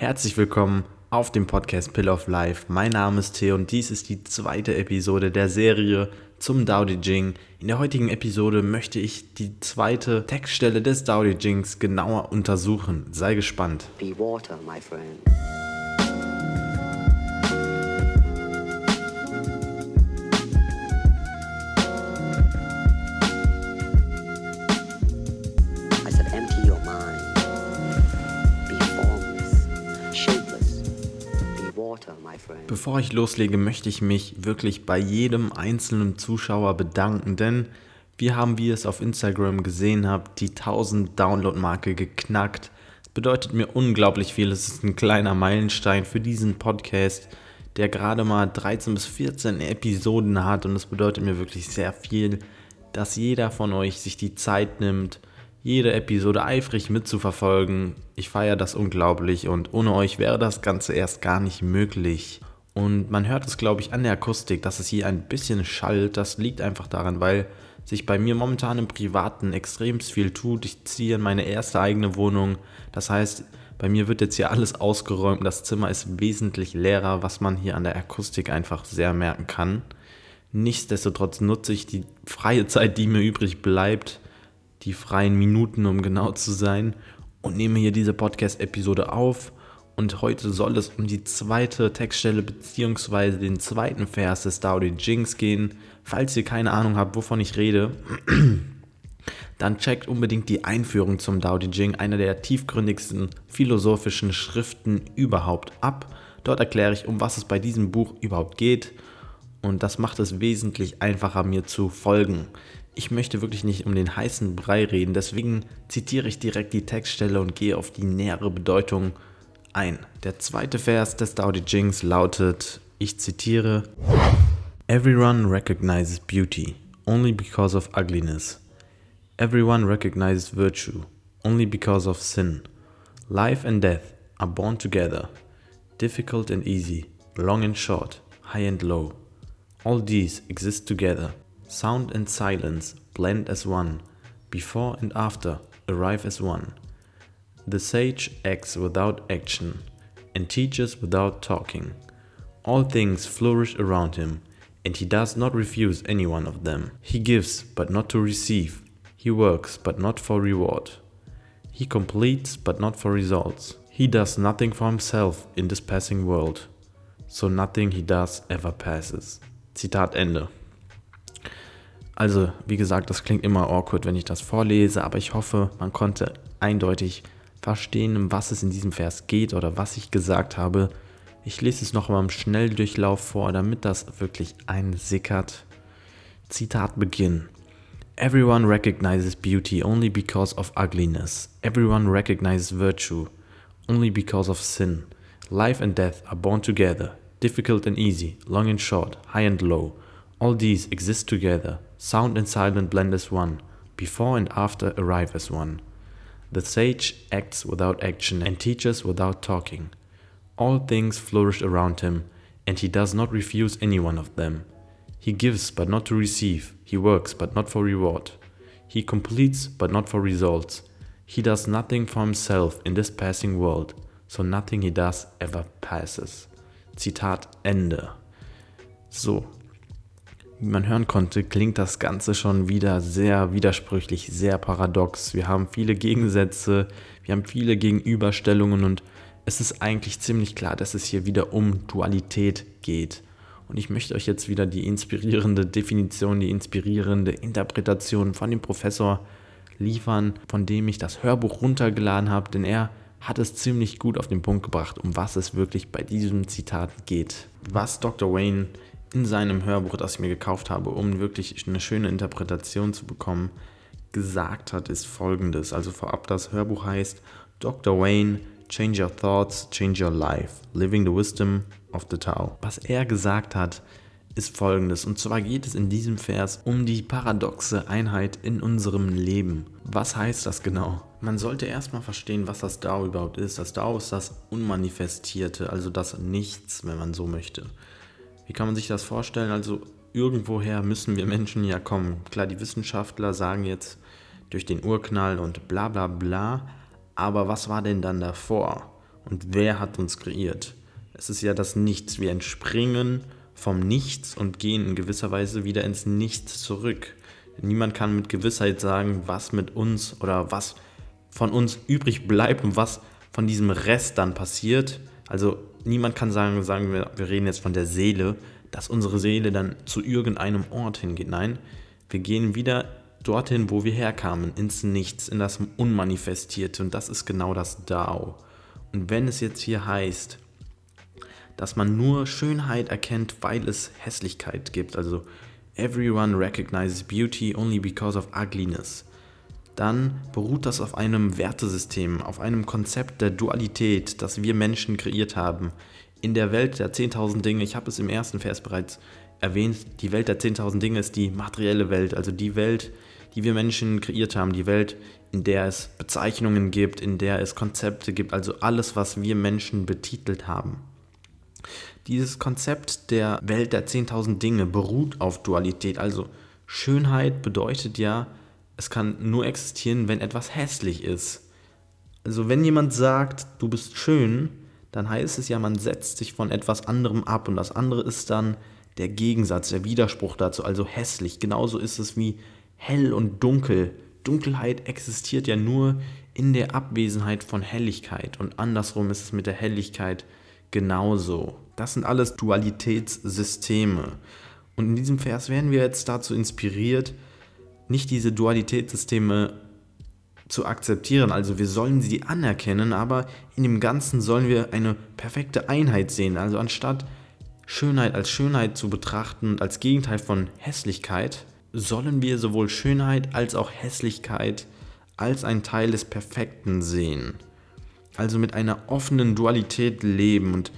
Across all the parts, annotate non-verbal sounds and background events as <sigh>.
Herzlich willkommen auf dem Podcast Pill of Life. Mein Name ist Theo und dies ist die zweite Episode der Serie zum Dao De Jing. In der heutigen Episode möchte ich die zweite Textstelle des Dao De Jings genauer untersuchen. Sei gespannt. Be water, my friend. Bevor ich loslege, möchte ich mich wirklich bei jedem einzelnen Zuschauer bedanken, denn wir haben, wie ihr es auf Instagram gesehen habt, die 1000 Download-Marke geknackt. Das bedeutet mir unglaublich viel. Es ist ein kleiner Meilenstein für diesen Podcast, der gerade mal 13 bis 14 Episoden hat und es bedeutet mir wirklich sehr viel, dass jeder von euch sich die Zeit nimmt, jede Episode eifrig mitzuverfolgen. Ich feiere das unglaublich und ohne euch wäre das Ganze erst gar nicht möglich. Und man hört es, glaube ich, an der Akustik, dass es hier ein bisschen schallt. Das liegt einfach daran, weil sich bei mir momentan im Privaten extrem viel tut. Ich ziehe in meine erste eigene Wohnung. Das heißt, bei mir wird jetzt hier alles ausgeräumt. Das Zimmer ist wesentlich leerer, was man hier an der Akustik einfach sehr merken kann. Nichtsdestotrotz nutze ich die freie Zeit, die mir übrig bleibt, die freien Minuten, um genau zu sein, und nehme hier diese Podcast-Episode auf. Und heute soll es um die zweite Textstelle bzw. den zweiten Vers des Dao De Jings gehen. Falls ihr keine Ahnung habt, wovon ich rede, <clears throat> dann checkt unbedingt die Einführung zum Dao De Jing, einer der tiefgründigsten philosophischen Schriften überhaupt, ab. Dort erkläre ich, um was es bei diesem Buch überhaupt geht. Und das macht es wesentlich einfacher, mir zu folgen ich möchte wirklich nicht um den heißen Brei reden, deswegen zitiere ich direkt die Textstelle und gehe auf die nähere Bedeutung ein. Der zweite Vers des Tao Te Chings lautet, ich zitiere, Everyone recognizes beauty only because of ugliness. Everyone recognizes virtue only because of sin. Life and death are born together, difficult and easy, long and short, high and low. All these exist together Sound and silence blend as one, before and after arrive as one. The sage acts without action and teaches without talking. All things flourish around him, and he does not refuse any one of them. He gives, but not to receive. He works, but not for reward. He completes, but not for results. He does nothing for himself in this passing world, so nothing he does ever passes. Zitat Ende. Also, wie gesagt, das klingt immer awkward, wenn ich das vorlese, aber ich hoffe, man konnte eindeutig verstehen, um was es in diesem Vers geht oder was ich gesagt habe. Ich lese es nochmal im Schnelldurchlauf vor, damit das wirklich einsickert. Zitat Beginn. Everyone recognizes beauty only because of ugliness. Everyone recognizes virtue only because of sin. Life and death are born together, difficult and easy, long and short, high and low. All these exist together, Sound and silent blend as one, before and after arrive as one. The sage acts without action and teaches without talking. All things flourish around him, and he does not refuse any one of them. He gives, but not to receive. He works, but not for reward. He completes, but not for results. He does nothing for himself in this passing world, so nothing he does ever passes. Zitat Ende. So, Wie man hören konnte, klingt das Ganze schon wieder sehr widersprüchlich, sehr paradox. Wir haben viele Gegensätze, wir haben viele Gegenüberstellungen und es ist eigentlich ziemlich klar, dass es hier wieder um Dualität geht. Und ich möchte euch jetzt wieder die inspirierende Definition, die inspirierende Interpretation von dem Professor liefern, von dem ich das Hörbuch runtergeladen habe, denn er hat es ziemlich gut auf den Punkt gebracht, um was es wirklich bei diesem Zitat geht. Was Dr. Wayne in seinem Hörbuch, das ich mir gekauft habe, um wirklich eine schöne Interpretation zu bekommen, gesagt hat, ist folgendes. Also vorab, das Hörbuch heißt Dr. Wayne, Change Your Thoughts, Change Your Life, Living the Wisdom of the Tao. Was er gesagt hat, ist folgendes. Und zwar geht es in diesem Vers um die paradoxe Einheit in unserem Leben. Was heißt das genau? Man sollte erstmal verstehen, was das Dao überhaupt ist. Das Dao ist das Unmanifestierte, also das Nichts, wenn man so möchte. Wie kann man sich das vorstellen? Also irgendwoher müssen wir Menschen ja kommen. Klar, die Wissenschaftler sagen jetzt durch den Urknall und bla bla bla, aber was war denn dann davor? Und wer hat uns kreiert? Es ist ja das Nichts. Wir entspringen vom Nichts und gehen in gewisser Weise wieder ins Nichts zurück. Niemand kann mit Gewissheit sagen, was mit uns oder was von uns übrig bleibt und was von diesem Rest dann passiert. Also niemand kann sagen, sagen wir, wir reden jetzt von der Seele, dass unsere Seele dann zu irgendeinem Ort hingeht. Nein, wir gehen wieder dorthin, wo wir herkamen, ins Nichts, in das Unmanifestierte. Und das ist genau das Dao. Und wenn es jetzt hier heißt, dass man nur Schönheit erkennt, weil es Hässlichkeit gibt, also everyone recognizes beauty only because of ugliness, dann beruht das auf einem Wertesystem, auf einem Konzept der Dualität, das wir Menschen kreiert haben. In der Welt der 10.000 Dinge, ich habe es im ersten Vers bereits erwähnt, die Welt der 10.000 Dinge ist die materielle Welt, also die Welt, die wir Menschen kreiert haben, die Welt, in der es Bezeichnungen gibt, in der es Konzepte gibt, also alles, was wir Menschen betitelt haben. Dieses Konzept der Welt der 10.000 Dinge beruht auf Dualität, also Schönheit bedeutet ja, es kann nur existieren, wenn etwas hässlich ist. Also wenn jemand sagt, du bist schön, dann heißt es ja, man setzt sich von etwas anderem ab und das andere ist dann der Gegensatz, der Widerspruch dazu, also hässlich. Genauso ist es wie hell und dunkel. Dunkelheit existiert ja nur in der Abwesenheit von Helligkeit und andersrum ist es mit der Helligkeit genauso. Das sind alles Dualitätssysteme. Und in diesem Vers werden wir jetzt dazu inspiriert, nicht diese Dualitätssysteme zu akzeptieren. Also wir sollen sie anerkennen, aber in dem Ganzen sollen wir eine perfekte Einheit sehen. Also anstatt Schönheit als Schönheit zu betrachten und als Gegenteil von Hässlichkeit, sollen wir sowohl Schönheit als auch Hässlichkeit als ein Teil des Perfekten sehen. Also mit einer offenen Dualität leben und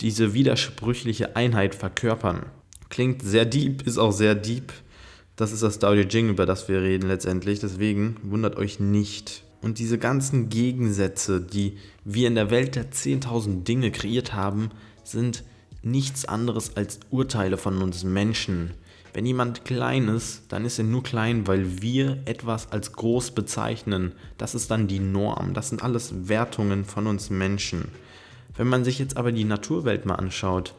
diese widersprüchliche Einheit verkörpern. Klingt sehr deep, ist auch sehr deep. Das ist das Dao Jing, über das wir reden letztendlich. Deswegen wundert euch nicht. Und diese ganzen Gegensätze, die wir in der Welt der 10.000 Dinge kreiert haben, sind nichts anderes als Urteile von uns Menschen. Wenn jemand klein ist, dann ist er nur klein, weil wir etwas als groß bezeichnen. Das ist dann die Norm. Das sind alles Wertungen von uns Menschen. Wenn man sich jetzt aber die Naturwelt mal anschaut,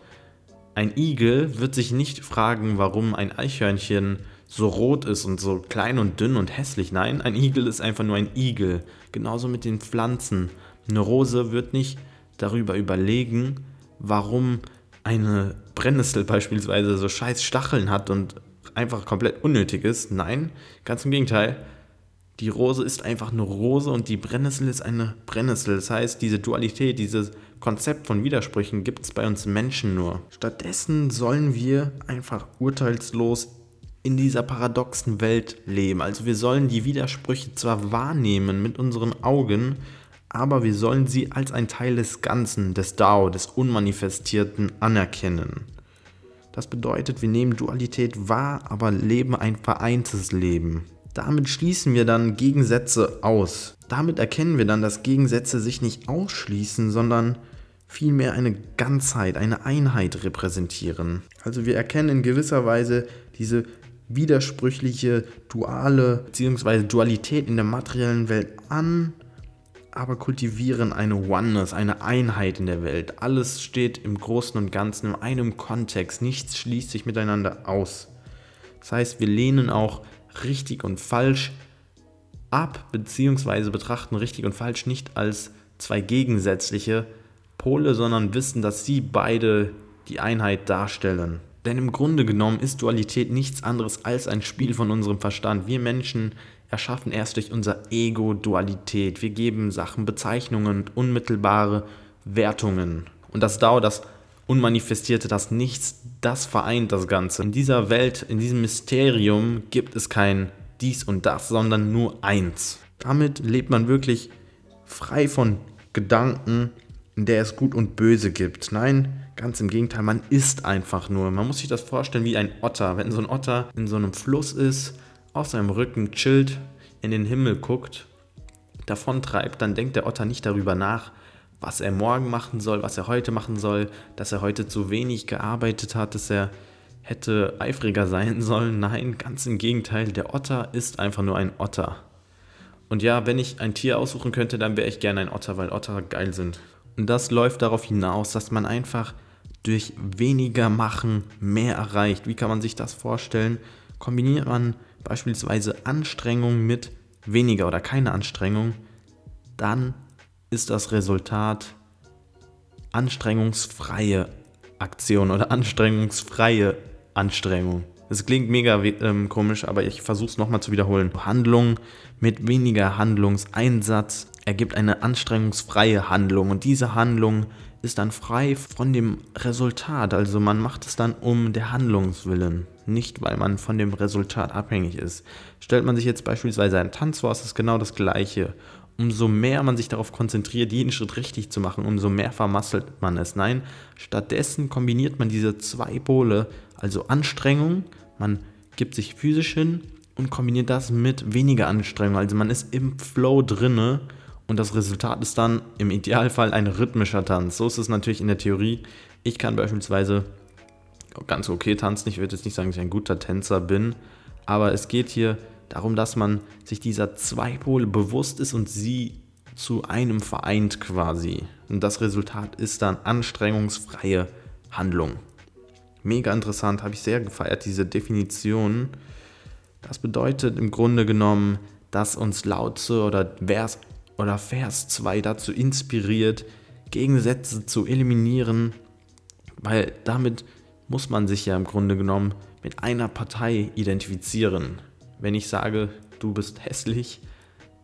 ein Igel wird sich nicht fragen, warum ein Eichhörnchen so rot ist und so klein und dünn und hässlich. Nein, ein Igel ist einfach nur ein Igel. Genauso mit den Pflanzen. Eine Rose wird nicht darüber überlegen, warum eine Brennnessel beispielsweise so scheiß Stacheln hat und einfach komplett unnötig ist. Nein, ganz im Gegenteil. Die Rose ist einfach eine Rose und die Brennnessel ist eine Brennnessel. Das heißt, diese Dualität, dieses Konzept von Widersprüchen gibt es bei uns Menschen nur. Stattdessen sollen wir einfach urteilslos in dieser paradoxen Welt leben. Also wir sollen die Widersprüche zwar wahrnehmen mit unseren Augen, aber wir sollen sie als ein Teil des Ganzen, des Dao, des Unmanifestierten anerkennen. Das bedeutet, wir nehmen Dualität wahr, aber leben ein vereintes Leben. Damit schließen wir dann Gegensätze aus. Damit erkennen wir dann, dass Gegensätze sich nicht ausschließen, sondern vielmehr eine Ganzheit, eine Einheit repräsentieren. Also wir erkennen in gewisser Weise diese widersprüchliche, duale bzw. Dualität in der materiellen Welt an aber kultivieren eine Oneness, eine Einheit in der Welt. Alles steht im Großen und Ganzen in einem Kontext. Nichts schließt sich miteinander aus. Das heißt, wir lehnen auch richtig und falsch ab, beziehungsweise betrachten richtig und falsch nicht als zwei gegensätzliche Pole, sondern wissen, dass sie beide die Einheit darstellen. Denn im Grunde genommen ist Dualität nichts anderes als ein Spiel von unserem Verstand. Wir Menschen erschaffen erst durch unser Ego Dualität. Wir geben Sachen Bezeichnungen und unmittelbare Wertungen. Und das Dao, das Unmanifestierte, das Nichts, das vereint das Ganze. In dieser Welt, in diesem Mysterium gibt es kein dies und das, sondern nur eins. Damit lebt man wirklich frei von Gedanken, in der es Gut und Böse gibt. Nein, ganz im Gegenteil, man ist einfach nur. Man muss sich das vorstellen wie ein Otter. Wenn so ein Otter in so einem Fluss ist auf seinem Rücken chillt, in den Himmel guckt, davontreibt, dann denkt der Otter nicht darüber nach, was er morgen machen soll, was er heute machen soll, dass er heute zu wenig gearbeitet hat, dass er hätte eifriger sein sollen. Nein, ganz im Gegenteil, der Otter ist einfach nur ein Otter. Und ja, wenn ich ein Tier aussuchen könnte, dann wäre ich gerne ein Otter, weil Otter geil sind. das läuft darauf hinaus, dass man einfach durch weniger machen mehr erreicht. Wie kann man sich das vorstellen? Kombiniert man beispielsweise Anstrengung mit weniger oder keine Anstrengung, dann ist das Resultat anstrengungsfreie Aktion oder anstrengungsfreie Anstrengung. Das klingt mega ähm, komisch, aber ich versuche es nochmal zu wiederholen. Handlung mit weniger Handlungseinsatz ergibt eine anstrengungsfreie Handlung und diese Handlung ist dann frei von dem Resultat. Also man macht es dann um der Handlungswillen, nicht weil man von dem Resultat abhängig ist. Stellt man sich jetzt beispielsweise einen Tanz vor, ist es genau das gleiche. Umso mehr man sich darauf konzentriert, jeden Schritt richtig zu machen, umso mehr vermasselt man es. Nein, stattdessen kombiniert man diese zwei Pole, also Anstrengung, man gibt sich physisch hin und kombiniert das mit weniger Anstrengung. Also man ist im Flow drinne und das Resultat ist dann im Idealfall ein rhythmischer Tanz. So ist es natürlich in der Theorie. Ich kann beispielsweise ganz okay tanzen. Ich würde jetzt nicht sagen, dass ich ein guter Tänzer bin, aber es geht hier darum, dass man sich dieser zwei Pole bewusst ist und sie zu einem vereint quasi. Und das Resultat ist dann anstrengungsfreie Handlung. Mega interessant, habe ich sehr gefeiert, diese Definition. Das bedeutet im Grunde genommen, dass uns Lautze oder Vers oder Vers 2 dazu inspiriert, Gegensätze zu eliminieren, weil damit muss man sich ja im Grunde genommen mit einer Partei identifizieren. Wenn ich sage, du bist hässlich,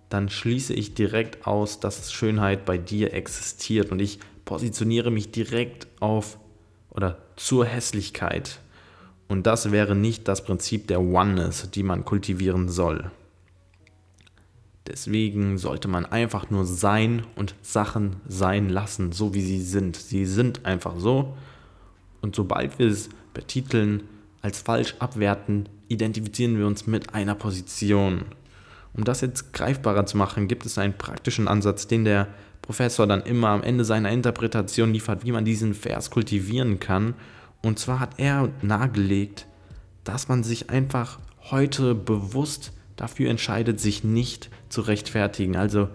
dann schließe ich direkt aus, dass Schönheit bei dir existiert und ich positioniere mich direkt auf oder zur Hässlichkeit. Und das wäre nicht das Prinzip der Oneness, die man kultivieren soll. Deswegen sollte man einfach nur sein und Sachen sein lassen, so wie sie sind. Sie sind einfach so. Und sobald wir es betiteln, als falsch abwerten, identifizieren wir uns mit einer Position. Um das jetzt greifbarer zu machen, gibt es einen praktischen Ansatz, den der Professor dann immer am Ende seiner Interpretation liefert, wie man diesen Vers kultivieren kann. Und zwar hat er nahegelegt, dass man sich einfach heute bewusst dafür entscheidet, sich nicht zu rechtfertigen. Also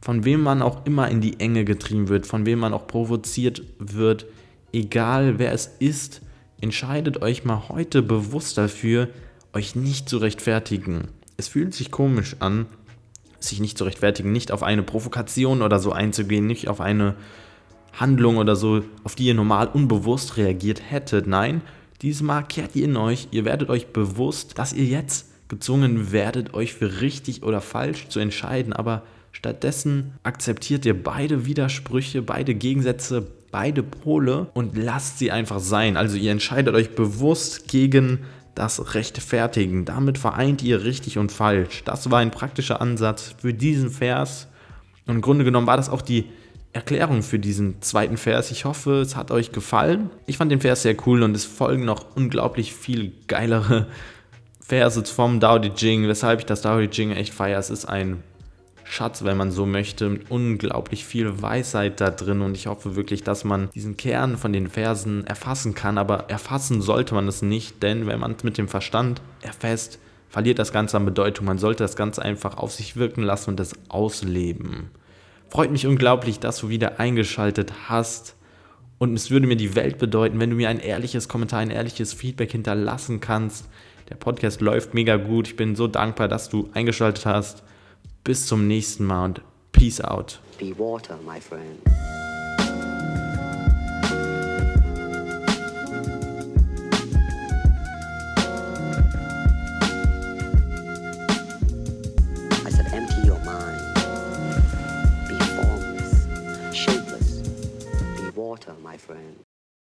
von wem man auch immer in die Enge getrieben wird, von wem man auch provoziert wird, egal wer es ist, entscheidet euch mal heute bewusst dafür, euch nicht zu rechtfertigen. Es fühlt sich komisch an, sich nicht zu rechtfertigen, nicht auf eine Provokation oder so einzugehen, nicht auf eine Handlung oder so, auf die ihr normal unbewusst reagiert hättet. Nein, dieses Mal kehrt ihr in euch, ihr werdet euch bewusst, dass ihr jetzt gezwungen werdet, euch für richtig oder falsch zu entscheiden, aber stattdessen akzeptiert ihr beide Widersprüche, beide Gegensätze, beide Pole und lasst sie einfach sein. Also ihr entscheidet euch bewusst gegen das Rechtfertigen. Damit vereint ihr richtig und falsch. Das war ein praktischer Ansatz für diesen Vers. Und im Grunde genommen war das auch die Erklärung für diesen zweiten Vers. Ich hoffe, es hat euch gefallen. Ich fand den Vers sehr cool und es folgen noch unglaublich viel geilere Verse vom Dao De Jing, weshalb ich das Dao De Jing echt feiere. Es ist ein Schatz, wenn man so möchte, mit unglaublich viel Weisheit da drin und ich hoffe wirklich, dass man diesen Kern von den Versen erfassen kann, aber erfassen sollte man es nicht, denn wenn man es mit dem Verstand erfasst, verliert das Ganze an Bedeutung. Man sollte das Ganze einfach auf sich wirken lassen und es ausleben. Freut mich unglaublich, dass du wieder eingeschaltet hast. Und es würde mir die Welt bedeuten, wenn du mir ein ehrliches Kommentar, ein ehrliches Feedback hinterlassen kannst. Der Podcast läuft mega gut. Ich bin so dankbar, dass du eingeschaltet hast. Bis zum nächsten Mal und Peace out. Be water, my friend.